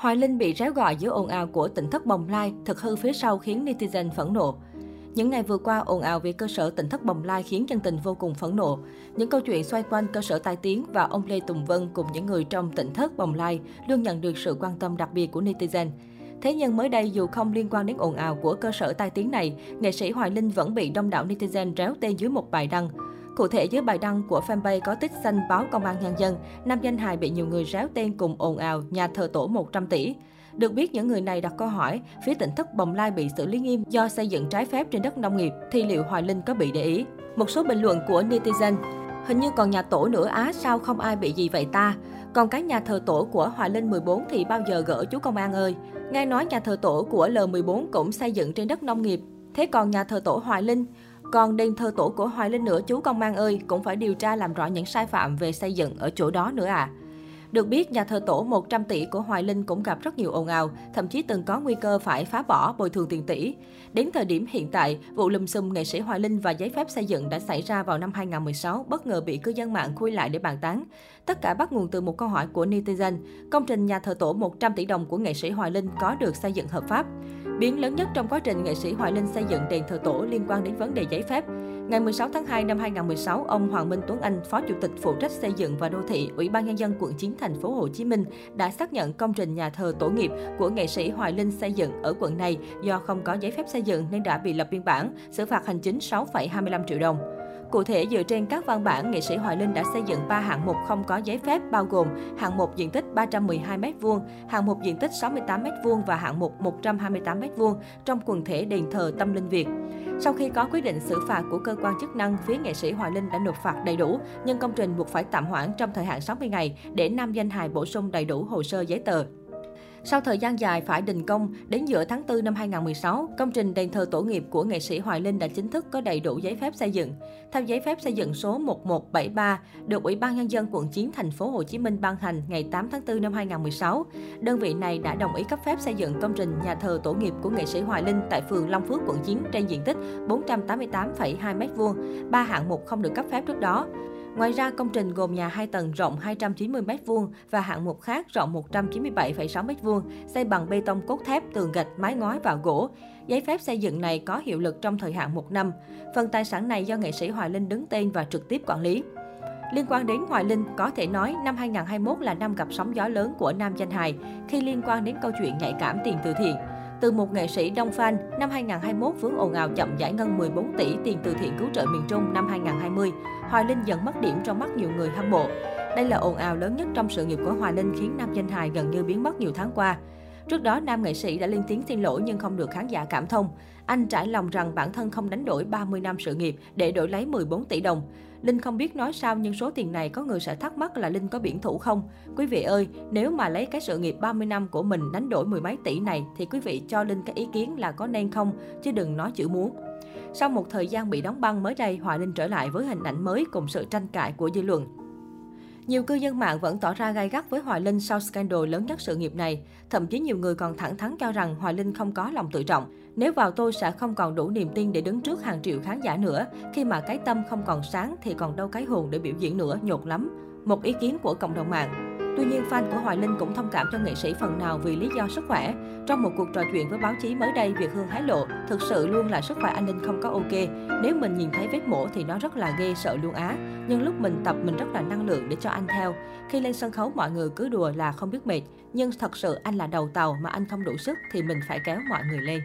Hoài Linh bị réo gọi giữa ồn ào của tỉnh thất Bồng Lai, thực hư phía sau khiến netizen phẫn nộ. Những ngày vừa qua, ồn ào về cơ sở tỉnh thất Bồng Lai khiến dân tình vô cùng phẫn nộ. Những câu chuyện xoay quanh cơ sở tai tiếng và ông Lê Tùng Vân cùng những người trong tỉnh thất Bồng Lai luôn nhận được sự quan tâm đặc biệt của netizen. Thế nhưng mới đây dù không liên quan đến ồn ào của cơ sở tai tiếng này, nghệ sĩ Hoài Linh vẫn bị đông đảo netizen réo tên dưới một bài đăng. Cụ thể dưới bài đăng của fanpage có tích xanh báo Công an Nhân dân, nam danh hài bị nhiều người réo tên cùng ồn ào nhà thờ tổ 100 tỷ. Được biết những người này đặt câu hỏi, phía tỉnh thất Bồng Lai bị xử lý nghiêm do xây dựng trái phép trên đất nông nghiệp, thì liệu Hoài Linh có bị để ý? Một số bình luận của netizen, hình như còn nhà tổ nữa á, sao không ai bị gì vậy ta? Còn cái nhà thờ tổ của Hoài Linh 14 thì bao giờ gỡ chú công an ơi? Nghe nói nhà thờ tổ của L14 cũng xây dựng trên đất nông nghiệp. Thế còn nhà thờ tổ Hoài Linh, còn đền thờ tổ của Hoài Linh nữa chú công an ơi, cũng phải điều tra làm rõ những sai phạm về xây dựng ở chỗ đó nữa à. Được biết, nhà thờ tổ 100 tỷ của Hoài Linh cũng gặp rất nhiều ồn ào, thậm chí từng có nguy cơ phải phá bỏ bồi thường tiền tỷ. Đến thời điểm hiện tại, vụ lùm xùm nghệ sĩ Hoài Linh và giấy phép xây dựng đã xảy ra vào năm 2016, bất ngờ bị cư dân mạng khui lại để bàn tán. Tất cả bắt nguồn từ một câu hỏi của netizen, công trình nhà thờ tổ 100 tỷ đồng của nghệ sĩ Hoài Linh có được xây dựng hợp pháp? Biến lớn nhất trong quá trình nghệ sĩ Hoài Linh xây dựng đền thờ tổ liên quan đến vấn đề giấy phép. Ngày 16 tháng 2 năm 2016, ông Hoàng Minh Tuấn Anh, Phó Chủ tịch phụ trách xây dựng và đô thị, Ủy ban nhân dân quận 9 thành phố Hồ Chí Minh đã xác nhận công trình nhà thờ tổ nghiệp của nghệ sĩ Hoài Linh xây dựng ở quận này do không có giấy phép xây dựng nên đã bị lập biên bản, xử phạt hành chính 6,25 triệu đồng. Cụ thể, dựa trên các văn bản, nghệ sĩ Hoài Linh đã xây dựng 3 hạng mục không có giấy phép bao gồm hạng mục diện tích 312 m2, hạng mục diện tích 68 m2 và hạng mục 128 m2 trong quần thể đền thờ Tâm Linh Việt. Sau khi có quyết định xử phạt của cơ quan chức năng, phía nghệ sĩ Hoài Linh đã nộp phạt đầy đủ, nhưng công trình buộc phải tạm hoãn trong thời hạn 60 ngày để nam danh hài bổ sung đầy đủ hồ sơ giấy tờ. Sau thời gian dài phải đình công, đến giữa tháng 4 năm 2016, công trình đền thờ tổ nghiệp của nghệ sĩ Hoài Linh đã chính thức có đầy đủ giấy phép xây dựng. Theo giấy phép xây dựng số 1173 được Ủy ban nhân dân quận 9 thành phố Hồ Chí Minh ban hành ngày 8 tháng 4 năm 2016, đơn vị này đã đồng ý cấp phép xây dựng công trình nhà thờ tổ nghiệp của nghệ sĩ Hoài Linh tại phường Long Phước quận 9 trên diện tích 488,2 m2, ba hạng mục không được cấp phép trước đó. Ngoài ra, công trình gồm nhà 2 tầng rộng 290 m2 và hạng mục khác rộng 197,6 m2, xây bằng bê tông cốt thép, tường gạch, mái ngói và gỗ. Giấy phép xây dựng này có hiệu lực trong thời hạn một năm. Phần tài sản này do nghệ sĩ Hoài Linh đứng tên và trực tiếp quản lý. Liên quan đến Hoài Linh, có thể nói năm 2021 là năm gặp sóng gió lớn của nam danh hài khi liên quan đến câu chuyện nhạy cảm tiền từ thiện. Từ một nghệ sĩ đông fan, năm 2021 vướng ồn ào chậm giải ngân 14 tỷ tiền từ thiện cứu trợ miền Trung năm 2020, Hoài Linh dần mất điểm trong mắt nhiều người hâm mộ. Đây là ồn ào lớn nhất trong sự nghiệp của Hoài Linh khiến nam danh hài gần như biến mất nhiều tháng qua. Trước đó, nam nghệ sĩ đã lên tiếng xin lỗi nhưng không được khán giả cảm thông. Anh trải lòng rằng bản thân không đánh đổi 30 năm sự nghiệp để đổi lấy 14 tỷ đồng. Linh không biết nói sao nhưng số tiền này có người sẽ thắc mắc là Linh có biển thủ không? Quý vị ơi, nếu mà lấy cái sự nghiệp 30 năm của mình đánh đổi mười mấy tỷ này thì quý vị cho Linh cái ý kiến là có nên không, chứ đừng nói chữ muốn. Sau một thời gian bị đóng băng mới đây, Hoài Linh trở lại với hình ảnh mới cùng sự tranh cãi của dư luận. Nhiều cư dân mạng vẫn tỏ ra gai gắt với Hoài Linh sau scandal lớn nhất sự nghiệp này. Thậm chí nhiều người còn thẳng thắn cho rằng Hoài Linh không có lòng tự trọng. Nếu vào tôi sẽ không còn đủ niềm tin để đứng trước hàng triệu khán giả nữa. Khi mà cái tâm không còn sáng thì còn đâu cái hồn để biểu diễn nữa, nhột lắm. Một ý kiến của cộng đồng mạng. Tuy nhiên, fan của Hoài Linh cũng thông cảm cho nghệ sĩ phần nào vì lý do sức khỏe. Trong một cuộc trò chuyện với báo chí mới đây, Việt Hương hái lộ, thực sự luôn là sức khỏe anh Linh không có ok. Nếu mình nhìn thấy vết mổ thì nó rất là ghê sợ luôn á. Nhưng lúc mình tập mình rất là năng lượng để cho anh theo. Khi lên sân khấu mọi người cứ đùa là không biết mệt. Nhưng thật sự anh là đầu tàu mà anh không đủ sức thì mình phải kéo mọi người lên.